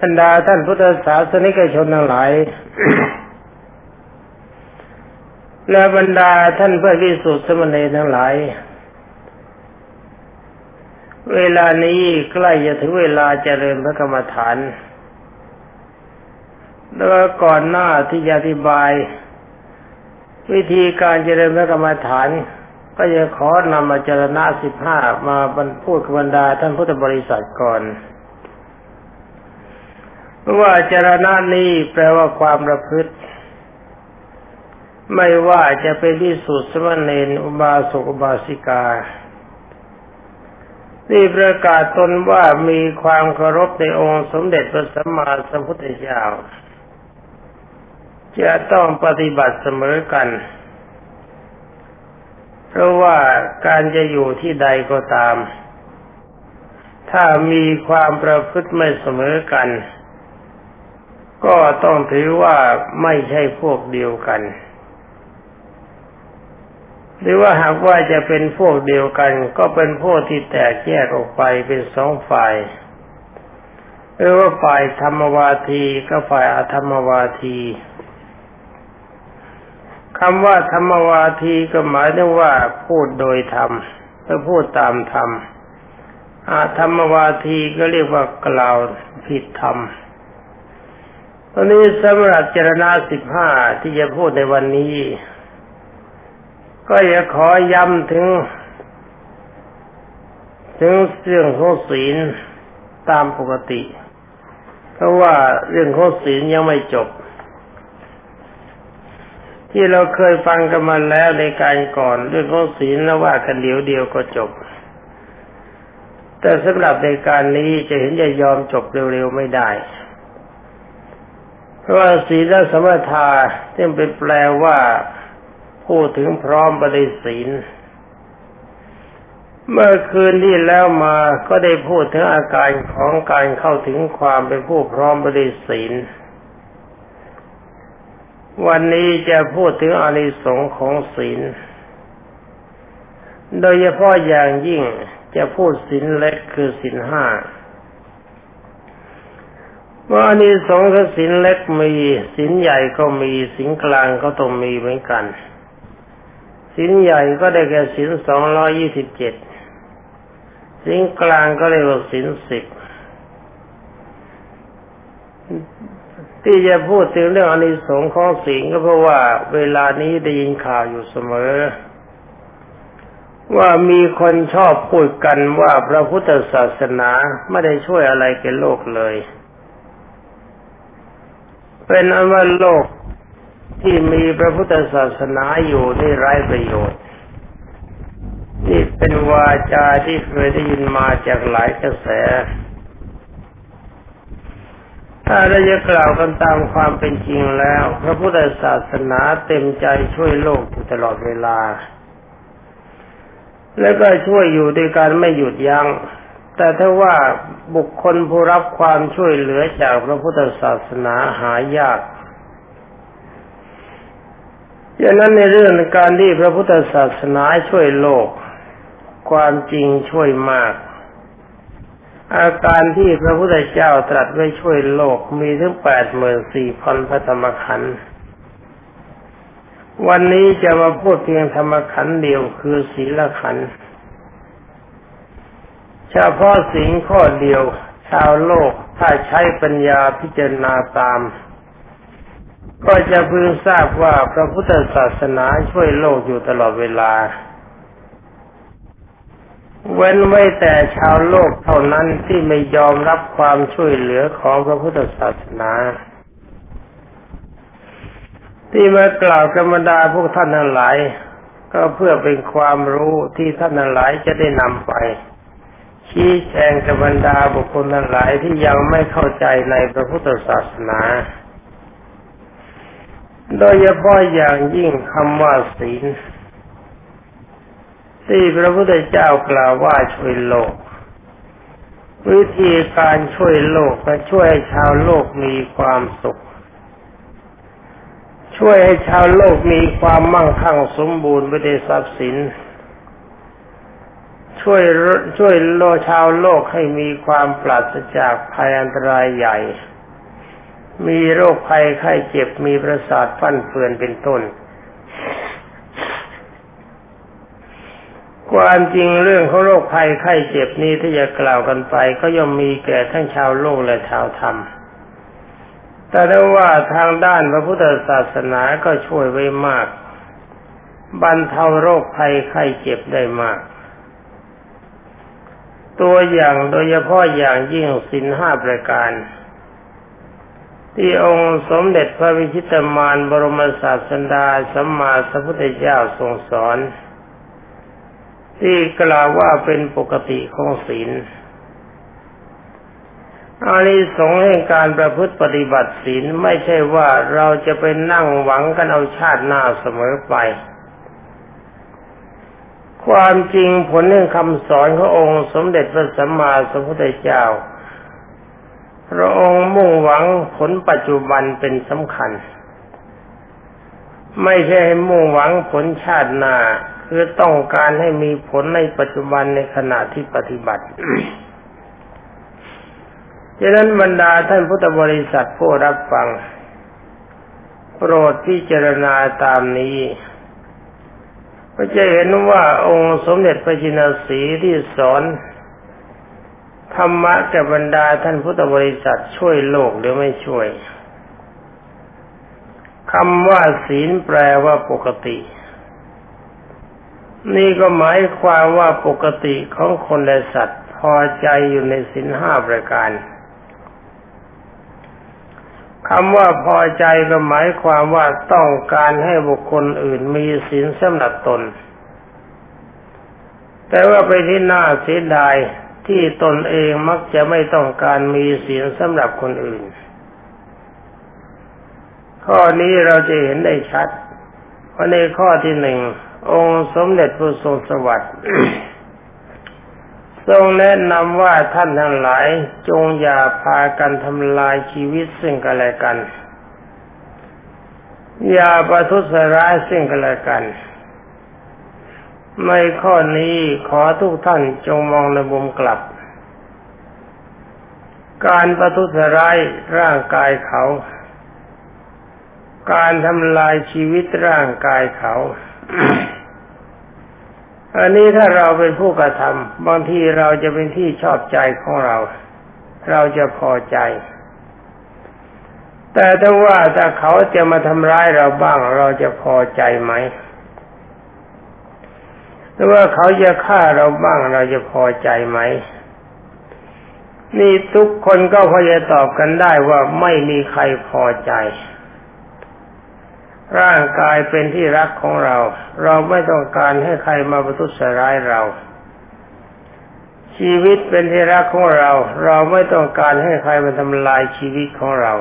บรรดาท่านพุทธศาสนิกชนทั้งหลายและบรรดาท่านเพื่อวิสุทธิสมณีทั้งหลาย เวลานี้ใกล้จะถึงเวลาเจริญพระกรรมฐาน แล้วก่อนหน้าที่จะอธิบาย วิธีการเจริญพระกรรมฐาน ก็จะขอนำมาเจรณะสิบห้ามาบรรพูดกับบรรดาท่านพุทธบริษัทก่อน ราะว่าจรณะนี้แปลว่าความประพฤติ ไม่ว่าจะเป็นที่สุดสมณเณรอุบาสกอุบาสิกาที่ประกาศตนว่ามีความเคารพในองค์สมเด็จพระสัมมาสัมพุทธเจ้าจะต้องปฏิบัติเสมอกัน เพราะว่าการจะอยู่ที่ใดก็ตาม ถ้ามีความประพฤติไม่เสมอกัน ก็ต้องถือว่าไม่ใช่พวกเดียวกัน หรือว่าหากว่าจะเป็นพวกเดียวกัน ก็เป็นพวกที่แตกแยกออกไปเป็นสองฝ่ายหรือว่าฝ่ายธรรมวาทีก็ฝ่ายอธรรมวาทีคำว่าธรรมวาทีก็หมายถึงว่าพูดโดยธรรมหรือพูดตามธรรมอาธรรมวาทีก็เรียกว่ากล่าวผิดธรรม ตอนนี้สำหรับเจรณาสิบห้าที่จะพูดในวันนี้ ก็อยากขอย้ำถึง ถึงเรื่องของศีลตามปกติ เพราะว่าเรื่องของศีลยังไม่จบ ที่เราเคยฟังกันมาแล้วในการก่อน เรื่องของศีลแล้วว่ากันเดียวเดียวก็จบ แต่สำหรับในการนี้จะเห็นจะยอมจบเร็วๆไม่ได้ พราะว่าศีลสมถะที่เป็นแปลว่าพูดถึงพร้อมปฏิศีล เมื่อคืนที่แล้วมาก็ได้พูดถึงอาการของการเข้าถึงความเป็นผู้พร้อมปฏิศีล วันนี้จะพูดถึงอานิสงส์ของศีล โดยเฉพาะอย่างยิ่งจะพูดศีลเล็กคือศีลห้า ว่าอันนี้สงฆ์สินเล็กมีสินใหญ่ก็มีสินกลางก็ต้องมีเหมือนกัน สินใหญ่ก็ได้แก่สินสองร้อยี่สิบเจ็ดสินกลางก็เรียกว่าสินสิบที่จะพูดถึงเรื่องอนิสงส์ของสิงก็เพราะว่าเวลานี้ได้ยินข่าวอยู่เสมอ ว่ามีคนชอบพูดกันว่าพระพุทธศาสนาไม่ได้ช่วยอะไรแก่โลกเลย เป็นอันว่าโลกที่มีพระพุทธศาสนาอยู่นี่ไร้ประโยชน์นี่เป็นวาจาที่เคยได้ยินมาจากหลายกระแส ถ้าเราจะกล่าวกันตามความเป็นจริงแล้ว พระพุทธศาสนาเต็มใจช่วยโลกอยู่ตลอดเวลา และก็ช่วยอยู่ด้วยการไม่หยุดยัง้ง แต่ถ้าว่าบุคคลผู้รับความช่วยเหลือจากพระพุทธศาสนาหายากดังนั้นในเรื่องการที่พระพุทธศาสนาช่วยโลก ความจริงช่วยมาก อาการที่พระพุทธเจ้าตรัสไว้ช่วยโลกมีถึงแปดหมื่นสี่พันพระธรรมขันธ์วันนี้จะมาพูดเพียงธรรมขันธ์เดียวคือศีลขันธ์ เฉพาะสิ่งข้อเดียว ชาวโลกถ้าใช้ปัญญาพิจารณาตาม ก็จะพึงทราบว่าพระพุทธศาสนาช่วยโลกอยู่ตลอดเวลา เว้นไว้แต่ชาวโลกเท่านั้นที่ไม่ยอมรับความช่วยเหลือของพระพุทธศาสนาที่มากล่าวกรรมดาพวกท่านทั้งหลาย ก็เพื่อเป็นความรู้ที่ท่านทั้งหลายจะได้นำไป ชี้แจงกับบรรดาบุคคลทั้งหลายที่ยังไม่เข้าใจในพระพุทธศาสนา โดยเฉพาะอย่างยิ่งคำว่าศีลที่พระพุทธเจ้ากล่าวว่าช่วยโลก วิธีการช่วยโลกก็ช่วยให้ชาวโลกมีความสุข ช่วยให้ชาวโลกมีความมั่งคั่งสมบูรณ์ไปด้วยทรัพย์สิน ช่วยช่วยโลชาวโลกให้มีความปราศจากภัยอันตรายใหญ่ มีโรคภัยไข้เจ็บมีประสาทฟั่นเฟือนเป็นต้น ความจริงเรื่องของโรคภัยไข้เจ็บนี้ที่จะกล่าวกันไป ก็ย่อมมีแก่ทั้งชาวโลกและชาวธรรม แต่ได้ว่าทางด้านพระพุทธศาสนาก็ช่วยไว้มาก บรรเทาโรคภัยไข้เจ็บได้มาก ตัวอย่างโดยเฉพาะอย่างยิ่งสินห้าประการ ที่องค์สมเด็จพระวิชิตมารบรมศาสดาสัมมาสัมพุทธเจ้าทรงสอน ที่กล่าวว่าเป็นปกติของศีลอานิสงส์แห่งการประพฤติปฏิบัติศีลไม่ใช่ว่าเราจะไปนั่งหวังกันเอาชาติหน้าเสมอไป ความจริงผลเรื่องคำสอนขององค์สมเด็จพระสัมมาสัมพุทธเจ้า พระองค์มุ่งหวังผลปัจจุบันเป็นสำคัญ ไม่ใช่ให้มุ่งหวังผลชาติหน้าคือต้องการให้มีผลในปัจจุบันในขณะที่ปฏิบัติดังนั้นบรรดาท่านพุทธบริษัทผู้รับฟัง โปรดพิจารณาตามนี้ ก็จะเห็นว่าองค์สมเด็จพระจินสีที่สอนธรรมะแก่บรรดาท่านพุทธบริษัทช่วยโลกหรือไม่ช่วยคำว่าศีลแปลว่าปกติ นี่ก็หมายความว่าปกติของคนและสัตว์พอใจอยู่ในศีลห้าประการ คำว่าพอใจก็หมายความว่าต้องการให้บุคคลอื่นมีศีลสำหรับตน แต่ว่าไปที่น่าเสียดายที่ตนเองมักจะไม่ต้องการมีศีลสำหรับคนอื่น ข้อนี้เราจะเห็นได้ชัดเพราะในข้อที่หนึ่งองค์สมเด็จพระทรงสวัสดิ์ ทรงแนะนำว่าท่านทั้งหลาย จงอย่าพากันทำลายชีวิตซึ่งกันและกัน อย่าประทุษร้ายซึ่งกันและกัน ในข้อนี้ขอทุกท่านจงมองในมุมกลับ การประทุษร้ายร่างกายเขา การทำลายชีวิตร่างกายเขา อันนี้ถ้าเราเป็นผู้กระทำบางทีเราจะเป็นที่ชอบใจของเรา เราจะพอใจ แต่ถ้าว่าถ้าเขาจะมาทำร้ายเราบ้างเราจะพอใจไหมถ้าว่าเขาจะฆ่าเราบ้างเราจะพอใจไหม นี่ทุกคนก็พอจะตอบกันได้ว่าไม่มีใครพอใจ ร่างกายเป็นที่รักของเรา เราไม่ต้องการให้ใครมาประทุษร้ายเรา ชีวิตเป็นที่รักของเรา เราไม่ต้องการให้ใครมาทำลายชีวิตของเรา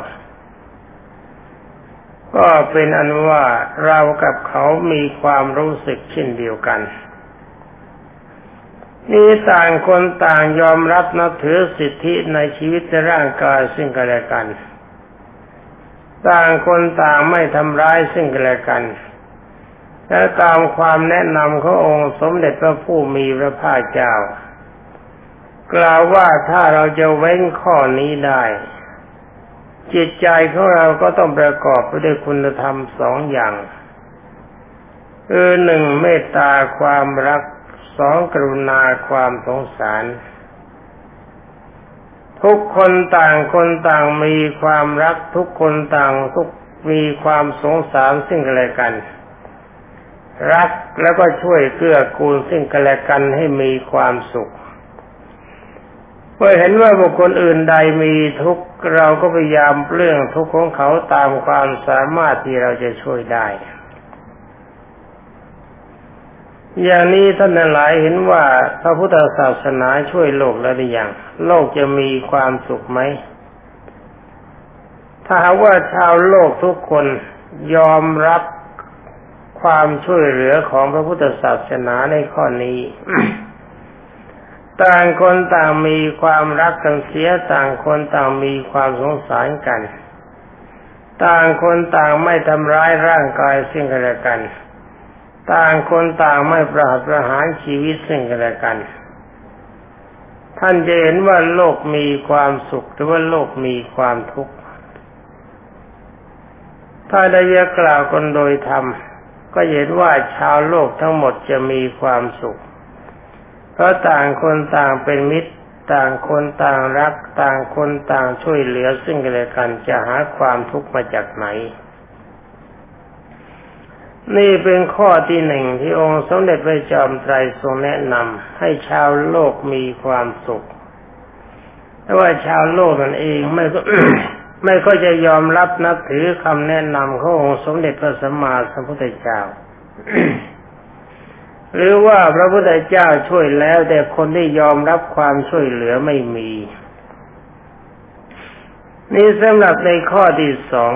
ก็เป็นอันว่าเรากับเขามีความรู้สึกเช่นเดียวกันนี่ต่างคนต่างยอมรับนับถือสิทธิในชีวิตในร่างกายซึ่งกันและกัน ต่างคนต่างไม่ทำร้ายซึ่งกันและกัน และตามความแนะนำขององค์สมเด็จพระผู้มีพระภาคเจ้า กล่าวว่าถ้าเราจะเว้นข้อนี้ได้ จิตใจของเราก็ต้องประกอบไปด้วยคุณธรรมสองอย่างคือหนึ่งเมตตาความรักสองกรุณาความสงสาร ทุกคนต่างคนต่างมีความรักทุกคนต่างทุกมีความสงสารซึ่งกันและกัน รักแล้วก็ช่วยเกื้อกูลซึ่งกันและกันให้มีความสุขเมื่อเห็นว่าบุคคลอื่นใดมีทุกข์เราก็พยายามเรื่องทุกข์ของเขาตามความสามารถที่เราจะช่วยได้ อย่างนี้ท่านหลายเห็นว่าพระพุทธศาสนาช่วยโลกแล้วหรือยังโลกจะมีความสุขไหม ถ้าหากว่าชาวโลกทุกคนยอมรับความช่วยเหลือของพระพุทธศาสนาในข้อนี้ ต่างคนต่างมีความรักกันเสียต่างคนต่างมีความสงสารกัน ต่างคนต่างไม่ทำร้ายร่างกายซึ่งกันและกัน ต่างคนต่างไม่ประหัตประหารชีวิตซึ่งกันและกัน ท่านจะเห็นว่าโลกมีความสุขหรือว่าโลกมีความทุกข์ ถ้าได้ยกล่าวกันโดยธรรมก็เห็นว่าชาวโลกทั้งหมดจะมีความสุข เพราะต่างคนต่างเป็นมิตร ต่างคนต่างรัก ต่างคนต่างช่วยเหลือซึ่งกันและกันจะหาความทุกข์มาจากไหน นี่เป็นข้อที่หนึ่งที่องค์สมเด็จพระจอมไตรทรงแนะนำให้ชาวโลกมีความสุข แต่ว่าชาวโลกนั่นเองไม่ก็ไม่ก็จะยอมรับนับถือคำแนะนำขององค์สมเด็จพระสัมมาสัมพุทธเจ้า หรือว่าพระพุทธเจ้าช่วยแล้ว แต่คนที่ยอมรับความช่วยเหลือไม่มี นี่สำหรับในข้อที่สอง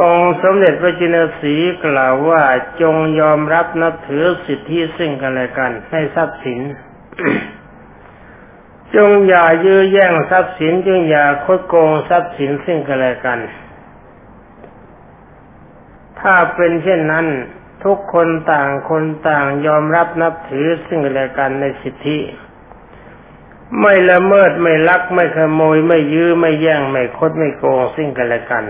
องค์สมเด็จพระจินสีกล่าวว่าจงยอมรับนับถือสิทธิซึ่งกันและกัน ให้ทรัพย์สิน จงอย่ายื้อแย่งทรัพย์สิน จงอย่าคดโกงทรัพย์สินซึ่งกันและกัน ถ้าเป็นเช่นนั้น ทุกคนต่างคนต่างยอมรับนับถือซึ่งกันและกันในสิทธิ ไม่ละเมิดไม่ลักไม่ขโมยไม่ยื้อไม่แย่งไม่คดไม่โกงซึ่งกันและกัน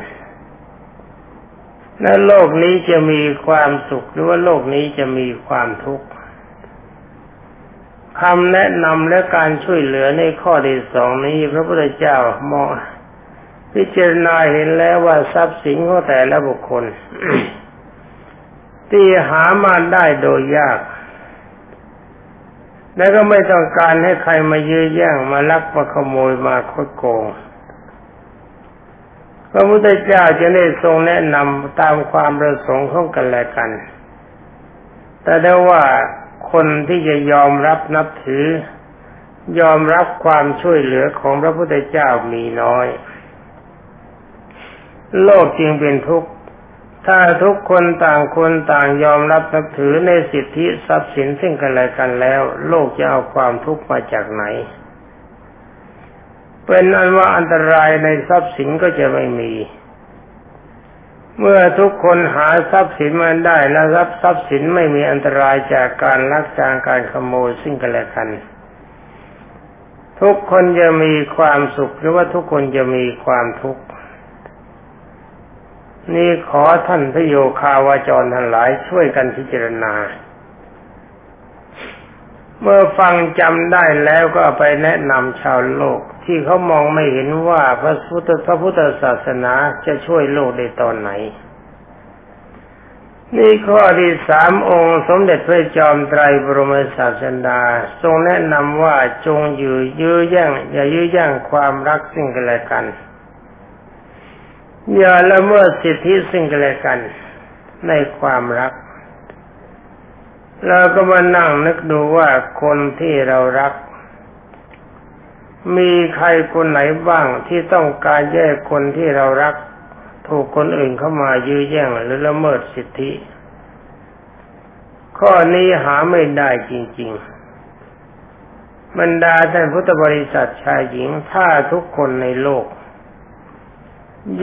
และโลกนี้จะมีความสุขหรือว่าโลกนี้จะมีความทุกข์คำแนะนำและการช่วยเหลือในข้อที่สองนี้ พระพุทธเจ้ามองพิจารณาเห็นแล้วว่าทรัพย์สินของแต่ละบุคคล ที่หามาได้โดยยาก และก็ไม่ต้องการให้ใครมายื้อแย่งมาลักมาขโมยมาคดโกง พระพุทธเจ้าจะได้ทรงแนะนำตามความประสงค์ของกันและกัน แต่ได้ว่าคนที่จะยอมรับนับถือ ยอมรับความช่วยเหลือของพระพุทธเจ้ามีน้อย โลกจึงเป็นทุกข์ ถ้าทุกคนต่างคนต่างยอมรับนับถือในสิทธิทรัพย์สินซึ่งกันและกันแล้ว โลกจะเอาความทุกข์มาจากไหน เป็นอันว่าอันตรายในทรัพย์สินก็จะไม่มี เมื่อทุกคนหาทรัพย์สินมาได้แล้วรับทรัพย์สินไม่มีอันตรายจากการลักจากการขโมยซึ่งกันและกัน ทุกคนจะมีความสุขหรือว่าทุกคนจะมีความทุกข์นี่ขอท่านพระโยคาวาจรทั้งหลายช่วยกันพิจารณา เมื่อฟังจำได้แล้วก็ไปแนะนำชาวโลก ที่เขามองไม่เห็นว่าพระพุทธพระพุทธศาสนาจะช่วยโลกได้ตอนไหน นี่ข้อที่สามองค์สมเด็จพระจอมไตรบรมศาสดา ทรงแนะนำว่าจงอยู่ยื้อแย่งอย่ายื้อแย่งความรักซึ่งกันและกัน อย่าละเมิดสิทธิซึ่งกันและกันในความรัก เราก็มานั่งนึกดูว่าคนที่เรารัก มีใครคนไหนบ้างที่ต้องการแยกคนที่เรารัก ถูกคนอื่นเข้ามายื้อแย่งหรือละเมิดสิทธิ ข้อนี้หาไม่ได้จริง ๆ บรรดาท่านพุทธบริษัทชายหญิงถ้าทุกคนในโลก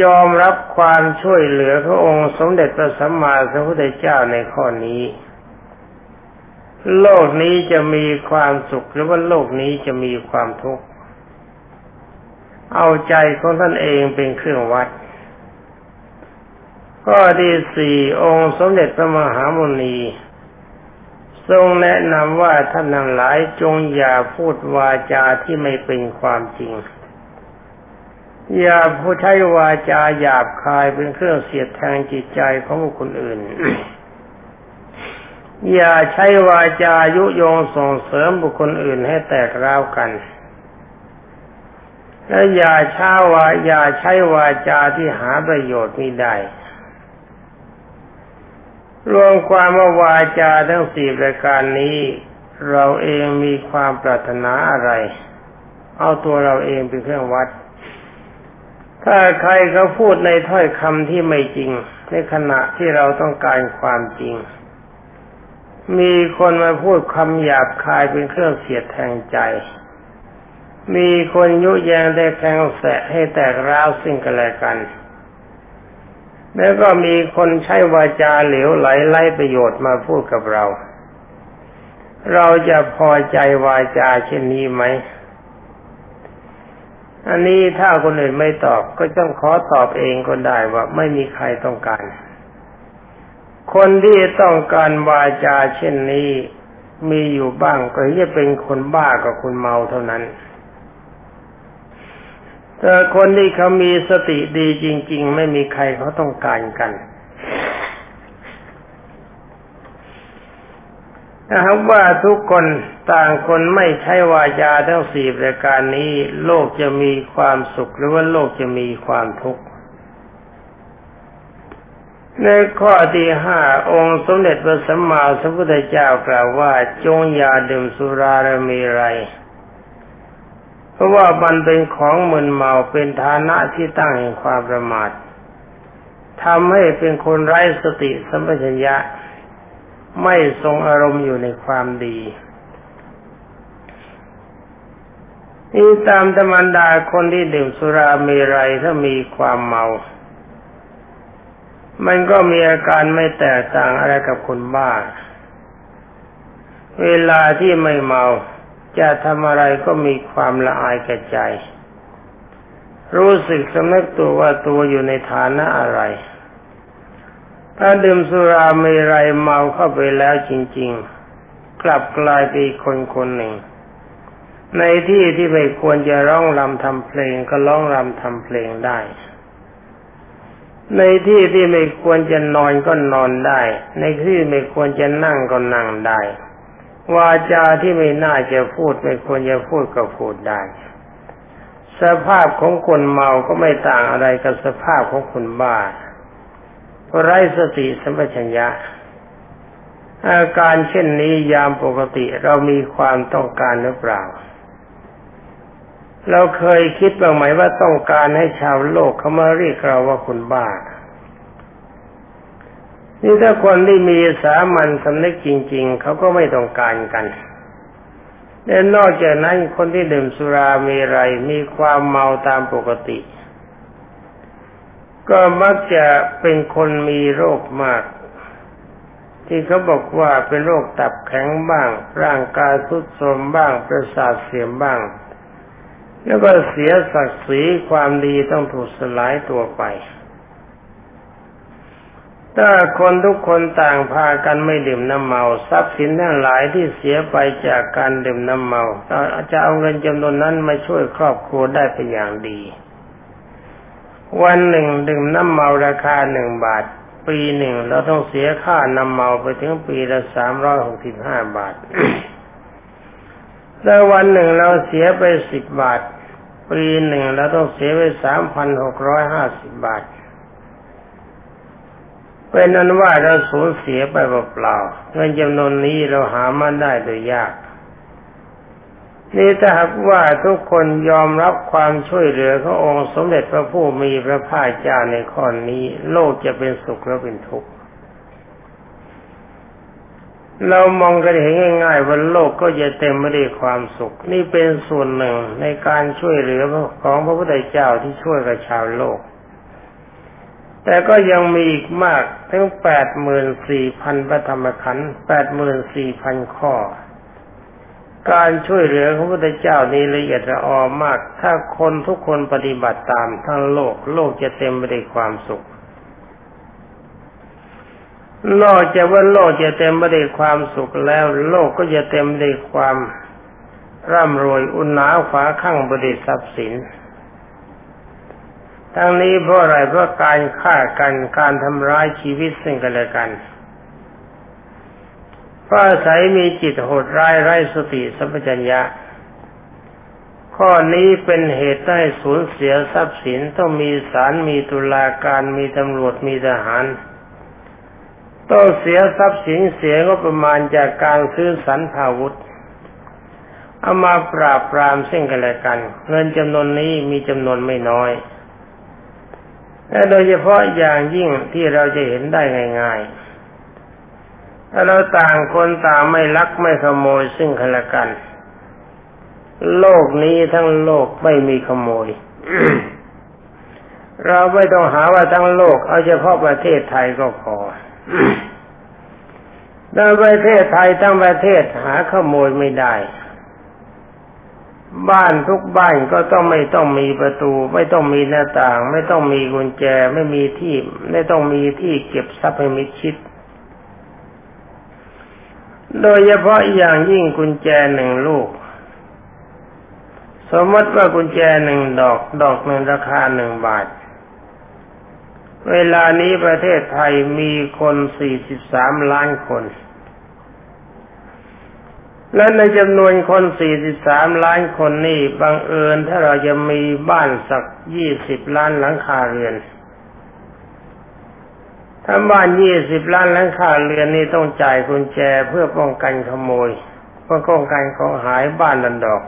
ยอมรับความช่วยเหลือพระองค์สมเด็จพระสัมมาสัมพุทธเจ้าในข้อนี้ โลกนี้จะมีความสุขหรือว่าโลกนี้จะมีความทุกข์ เอาใจของท่านเองเป็นเครื่องวัด ข้อที่สี่องค์สมเด็จพระมหามุนี ทรงแนะนำว่าท่านทั้งหลายจงอย่าพูดวาจาที่ไม่เป็นความจริง อย่าพูดใช้วาจาหยาบคายเป็นเครื่องเสียดแทงจิตใจของบุคคลอื่น อย่าใช้วาจายุโยงส่งเสริมบุคคลอื่นให้แตกร้าวกัน และอย่าช้าวาอย่าใช้วาจาที่หาประโยชน์ไม่ได้ รวมความว่าวาจาทั้งสี่ประการนี้ เราเองมีความปรารถนาอะไร เอาตัวเราเองเป็นเครื่องวัด ถ้าใครเขาพูดในถ้อยคำที่ไม่จริง ในขณะที่เราต้องการความจริง มีคนมาพูดคำหยาบคายเป็นเครื่องเสียดแทงใจ มีคนยุแยงได้แทงแสะให้แตกร้าวสิ่งกันและกัน แล้วก็มีคนใช้วาจาเหลวไหลไล่ประโยชน์มาพูดกับเรา เราจะพอใจวาจาเช่นนี้ไหม อันนี้ถ้าคนอื่นไม่ตอบก็ต้องขอตอบเองก็ได้ว่าไม่มีใครต้องการ คนที่ต้องการวาจาเช่นนี้ มีอยู่บ้างก็จะเป็นคนบ้ากับคนเมาเท่านั้น แต่คนที่เขามีสติดีจริง ๆ ไม่มีใครเขาต้องการกันนะครับว่าทุกคนต่างคนไม่ใช้วาจาทั้งสี่ประการนี้ โลกจะมีความสุขหรือว่าโลกจะมีความทุกข์ ในข้อที่ห้าองค์สมเด็จพระสัมมาสัมพุทธเจ้ากล่าวว่าจงอย่าดื่มสุราและมีไร เพราะว่ามันเป็นของมึนเมาเป็นฐานะที่ตั้งแห่งความประมาททำให้เป็นคนไร้สติสัมปชัญญะ ไม่ทรงอารมณ์อยู่ในความดีนี่ตามธรรมดาคนที่ดื่มสุรามีไรถ้ามีความเมา มันก็มีอาการไม่แตกต่างอะไรกับคนบ้า เวลาที่ไม่เมา จะทำอะไรก็มีความละอายแก่ใจ รู้สึกสำนึกตัวว่าตัวอยู่ในฐานะอะไร ถ้าดื่มสุราเมรัยเมาเข้าไปแล้วจริง ๆ กลับกลายเป็นคนคนหนึ่ง ในที่ที่ไม่ควรจะร้องรำทำเพลงก็ร้องรำทำเพลงได้ ในที่ที่ไม่ควรจะนอนก็นอนได้ ในที่ไม่ควรจะนั่งก็นั่งได้ วาจาที่ไม่น่าจะพูดไม่ควรจะพูดก็พูดได้ สภาพของคนเมาก็ไม่ต่างอะไรกับสภาพของคนบ้าไร้สติสัมปชัญญะอาการเช่นนี้ยามปกติเรามีความต้องการหรือเปล่า เราเคยคิดบ้างไหมว่าต้องการให้ชาวโลกเขามาเรียกเราว่าคนบ้า นี่ถ้าคนที่มีสามัญสำนึกจริง ๆ เขาก็ไม่ต้องการกันและนอกจากนั้นคนที่ดื่มสุรามีไรมีความเมาตามปกติ ก็มักจะเป็นคนมีโรคมาก ที่เขาบอกว่าเป็นโรคตับแข็งบ้าง ร่างกายทุดโทรมบ้าง ประสาทเสียมบ้าง แล้วก็เสียศักดิ์ศรีความดีต้องถูกสลายตัวไป ถ้าคนทุกคนต่างพากันไม่ดื่มน้ำเมาทรัพย์สินทั้งหลายที่เสียไปจากการดื่มน้ำเมาจะเอาเงินจำนวนนั้นมาช่วยครอบครัวได้เป็นอย่างดี วันหนึ่งดื่มน้ำเมาราคาหนึ่งบาท ปีหนึ่งเราต้องเสียค่าน้ำเมาไปถึงปีละสามร้อยหกสิบห้าบาท แต่วันหนึ่งเราเสียไปสิบบาท ปีหนึ่งเราต้องเสียไปสามพันหกร้อยห้าสิบบาท เป็นนั้นว่าเราสูญเสียไปเปล่าๆเงินจำนวนนี้เราหามาได้โดยยากนี่ถ้าหากว่าทุกคนยอมรับความช่วยเหลือขององค์สมเด็จพระผู้มีพระภาคเจ้าในข้อนี้ โลกจะเป็นสุขหรือเป็นทุกข์ เรามองกันเห็นง่าย ๆว่าโลกก็จะเต็มไปด้วยความสุข นี่เป็นส่วนหนึ่งในการช่วยเหลือของพระพุทธเจ้าที่ช่วยกับชาวโลก แต่ก็ยังมีอีกมากถึงแปดหมื่นสี่พันพระธรรมขันธ์แปดหมื่นสี่พันข้อ การช่วยเหลือของพระพุทธเจ้านี้ละเอียดละออมาก ถ้าคนทุกคนปฏิบัติตามทั้งโลก โลกจะเต็มไปด้วยความสุข นอกจากว่าโลกจะเต็มไปด้วยความสุขแล้ว โลกก็จะเต็มไปด้วยความร่ำรวยอุณาฝาข้างบริทรัพย์สิน ทั้งนี้เพราะอะไรเพราะการฆ่ากันการทำร้ายชีวิตซึ่งกันและกันเพราะอาศัยมีจิตโหดร้ายไร้สติสัมปชัญญะ ข้อนี้เป็นเหตุให้สูญเสียทรัพย์สินต้องมีศาลมีตุลาการมีตำรวจมีทหาร ต้องเสียทรัพย์สินเสียก็ประมาณจากการซื้อสันพาวุธ เอามาปราบปรามซึ่งกันและกัน เงินจำนวนนี้มีจำนวนไม่น้อยและโดยเฉพาะอย่างยิ่งที่เราจะเห็นได้ง่ายๆ ถ้าเราต่างคนต่างไม่ลักไม่ขโมยซึ่งกันและกัน โลกนี้ทั้งโลกไม่มีขโมย เราไม่ต้องหาว่าทั้งโลก เอาเฉพาะประเทศไทยก็พอ ในประเทศไทยทั้งประเทศหาขโมยไม่ได้ บ้านทุกบ้านก็ต้องไม่ต้องมีประตู ไม่ต้องมีหน้าต่าง ไม่ต้องมีกุญแจไม่มีที่ ไม่ต้องมีที่เก็บทรัพย์ให้มิชิด โดยเฉพาะอย่างยิ่งกุญแจหนึ่งลูก สมมติว่ากุญแจหนึ่งดอกดอกหนึ่งราคาหนึ่งบาท เวลานี้ประเทศไทยมีคน 43 ล้านคน และในจำนวนคน 43 ล้านคนนี่บังเอิญถ้าเราจะมีบ้านสัก 20 ล้านหลังคาเรือน ถ้าบ้าน 20 ล้านหลังคาเรือนนี่ต้องจ่ายกุญแจเพื่อป้องกันขโมย เพื่อป้องกันของหายบ้านดันดอก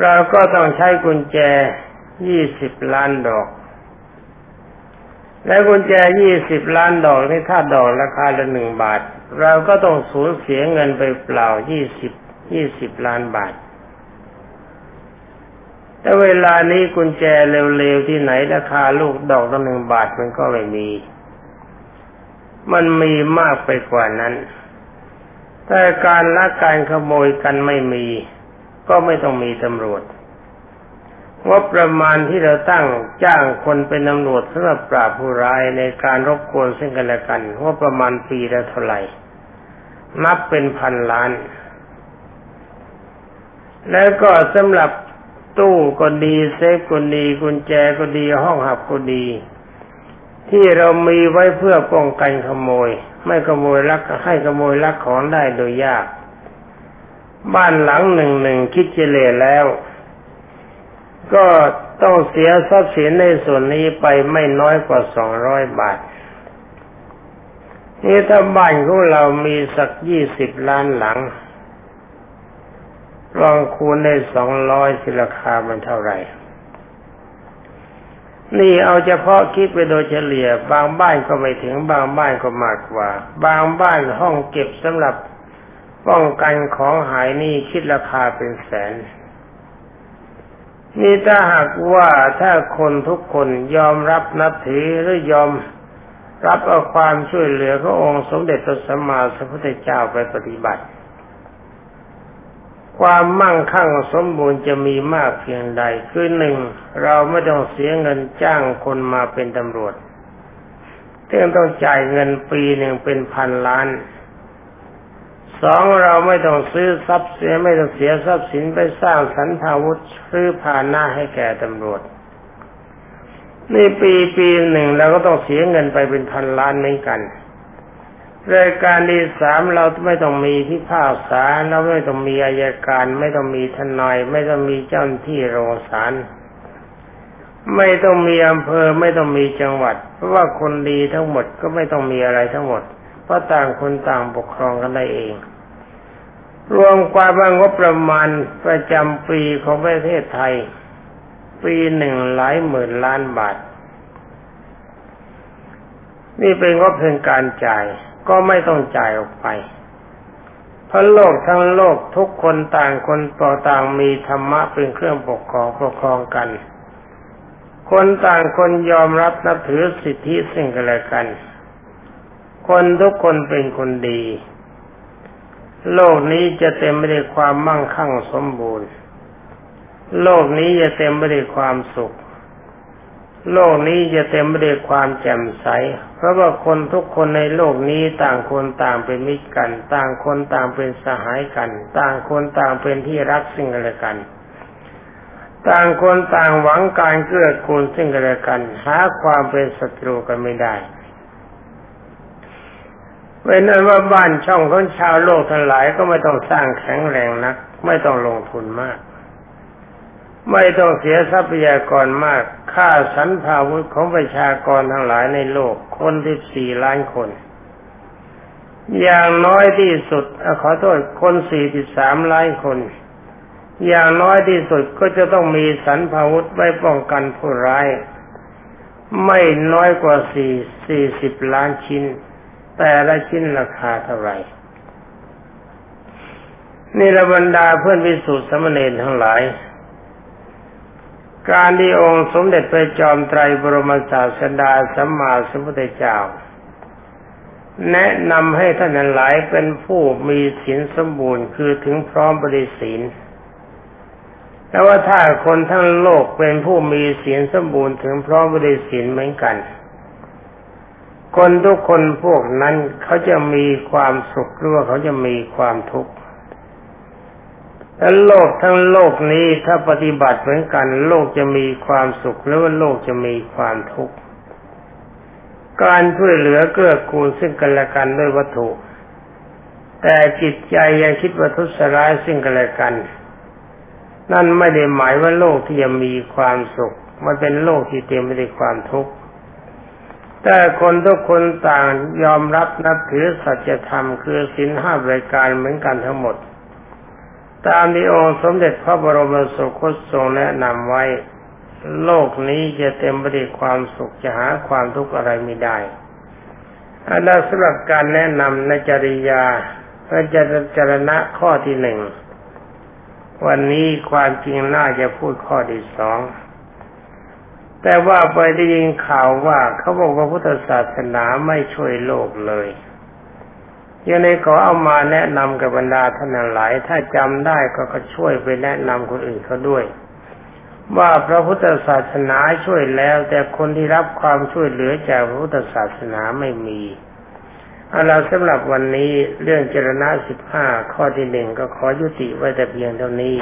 เราก็ต้องใช้กุญแจ 20 ล้านดอก และกุญแจยี่สิบล้านดอกนี่ถ้าดอกราคาละหนึ่งบาท เราก็ต้องสูญเสียเงินไปเปล่ายี่สิบยี่สิบล้านบาท แต่เวลานี้กุญแจเร็วๆที่ไหนราคาลูกดอกละหนึ่งบาทมันก็ไม่มี มันมีมากไปกว่านั้น แต่การลักการขโมยกันไม่มี ก็ไม่ต้องมีตำรวจ งบประมาณที่เราตั้งจ้างคนเป็นตำรวจสำหรับปราบผู้ร้ายในการรบกวนซึ่งกันและกันงบประมาณปีละเท่าไหร่ นับเป็นพันล้าน แล้วก็สำหรับตู้ก็ดีเซฟก็ดีกุญแจก็ดีห้องหับก็ดี ที่เรามีไว้เพื่อป้องกันขโมย ไม่ขโมยลักให้ขโมยลักของได้โดยยาก บ้านหลังหนึ่งหนึ่งคิดเจเลแล้ว ก็ต้องเสียทรัพย์สินในส่วนนี้ไปไม่น้อยกว่าสองร้อยบาท นี่ถ้าบ้านของเรามีสักยี่สิบล้านหลัง ลองคูณได้สองร้อยสิราคามันเท่าไหร่ นี่เอาเฉพาะคิดไปโดยเฉลี่ย บางบ้านก็ไม่ถึงบางบ้านก็มากกว่า บางบ้านห้องเก็บสำหรับป้องกันของหายนี่คิดราคาเป็นแสน นี่ถ้าหากว่าถ้าคนทุกคนยอมรับนับถือหรือยอมรับเอาความช่วยเหลือขององค์สมเด็จตัสมาสัมพุทธเจ้าไปปฏิบัติ ความมั่งคั่งสมบูรณ์จะมีมากเพียงใดคือหนึ่งเราไม่ต้องเสียเงินจ้างคนมาเป็นตำรวจเรื่องต้องจ่ายเงินปีหนึ่งเป็นพันล้าน สองเราไม่ต้องซื้อทรัพย์เสียไม่ต้องเสียทรัพย์สินไปสร้างสันทาวุธซื้อผ่านหน้าให้แก่ตำรวจ นี่ปีปีหนึ่งเราก็ต้องเสียเงินไปเป็นพันล้านเหมือนกันรายการที่สามเราไม่ต้องมีพิพากษาเราไม่ต้องมีอายการ ไม่ต้องมีทนาย ไม่ต้องมีเจ้าหน้าที่โรงศาลไม่ต้องมีอำเภอไม่ต้องมีจังหวัด เพราะว่าคนดีทั้งหมดก็ไม่ต้องมีอะไรทั้งหมดเพราะต่างคนต่างปกครองกันได้เอง รวมความว่างบประมาณประจำปีของประเทศไทย ปีหนึ่งหลายหมื่นล้านบาท นี่เป็นงบเพียงการจ่ายก็ไม่ต้องจ่ายออกไปเพราะโลกทั้งโลกทุกคนต่างคนต่อต่างมีธรรมะเป็นเครื่องปกครองปกครองกัน คนต่างคนยอมรับนับถือสิทธิสิ่งกันและกัน คนทุกคนเป็นคนดี โลกนี้จะเต็มไปด้วยความมั่งคั่งสมบูรณ์ โลกนี้จะเต็มไปด้วยความสุข โลกนี้จะเต็มไปด้วยความแจ่มใส เพราะว่าคนทุกคนในโลกนี้ต่างคนต่างเป็นมิตรกัน ต่างคนต่างเป็นสหายกัน ต่างคนต่างเป็นที่รักซึ่งกันและกัน ต่างคนต่างหวังการเกื้อกูลซึ่งกันและกัน หาความเป็นศัตรูกันไม่ได้ เป็นนั้นว่าบ้านช่องของชาวโลกทั้งหลายก็ไม่ต้องสร้างแข็งแรงนัก ไม่ต้องลงทุนมาก ไม่ต้องเสียทรัพยากรมาก ค่าสรรพาวุธของประชากรทั้งหลายในโลก คนที่สี่ล้านคน อย่างน้อยที่สุดอขอโทษคนสี่สิบสามล้านคน อย่างน้อยที่สุดก็จะต้องมีสรรพาวุธไว้ป้องกันผู้ร้าย ไม่น้อยกว่าสี่สี่สิบล้านชิ้น แต่ละชิ้นราคาเท่าไหร่นี่ระบรรดาเพื่อนวิสุทธิสมณีทั้งหลาย การที่องค์สมเด็จพระจอมไตรบรมศาสดาสัมมาสัมพุทธเจ้า แนะนำให้ท่านหลายเป็นผู้มีศีลสมบูรณ์คือถึงพร้อมบริศีลแต่ว่าถ้าคนทั้งโลกเป็นผู้มีศีลสมบูรณ์ถึงพร้อมบริศีลเหมือนกัน คนทุกคนพวกนั้นเขาจะมีความสุขหรือว่าเขาจะมีความทุกข์แลวโลกทั้งโลกนี้ถ้าปฏิบัติเหมือนกัน โลกจะมีความสุขหรือว่าโลกจะมีความทุกข์การช่วยเหลือเกื้อกูลซึ่งกันและกันด้วยวัตถุ แต่จิตใจยังคิดว่าทุสร้ายซึ่งกันและกัน นั่นไม่ได้หมายว่าโลกที่จะมีความสุข มันเป็นโลกที่เต็มไปด้วยความทุกข์ แต่คนทุกคนต่างยอมรับนับถือสัจธรรมคือศีลห้าบริการเหมือนกันทั้งหมด ตามที่องค์สมเด็จพระบรมสุคตทรงแนะนำไว้ โลกนี้จะเต็มไปด้วยความสุขจะหาความทุกข์อะไรไม่ได้อันนั้นสำหรับการแนะนำในจริยาพระจจรณะข้อที่หนึ่ง วันนี้ความจริงน่าจะพูดข้อที่สอง แต่ว่าไปได้ยินข่าวว่าเขาบอกว่าพุทธศาสนาไม่ช่วยโลกเลยยังในขอเอามาแนะนำกับบรรดาท่านหลาย ถ้าจำได้ก็ก็ช่วยไปแนะนำคนอื่นเขาด้วย ว่าพระพุทธศาสนาช่วยแล้ว แต่คนที่รับความช่วยเหลือจากพระพุทธศาสนาไม่มีเอาละสำหรับวันนี้เรื่องเจรณะสิบห้าข้อที่หนึ่งก็ขอยุติไว้แต่เพียงเท่านี้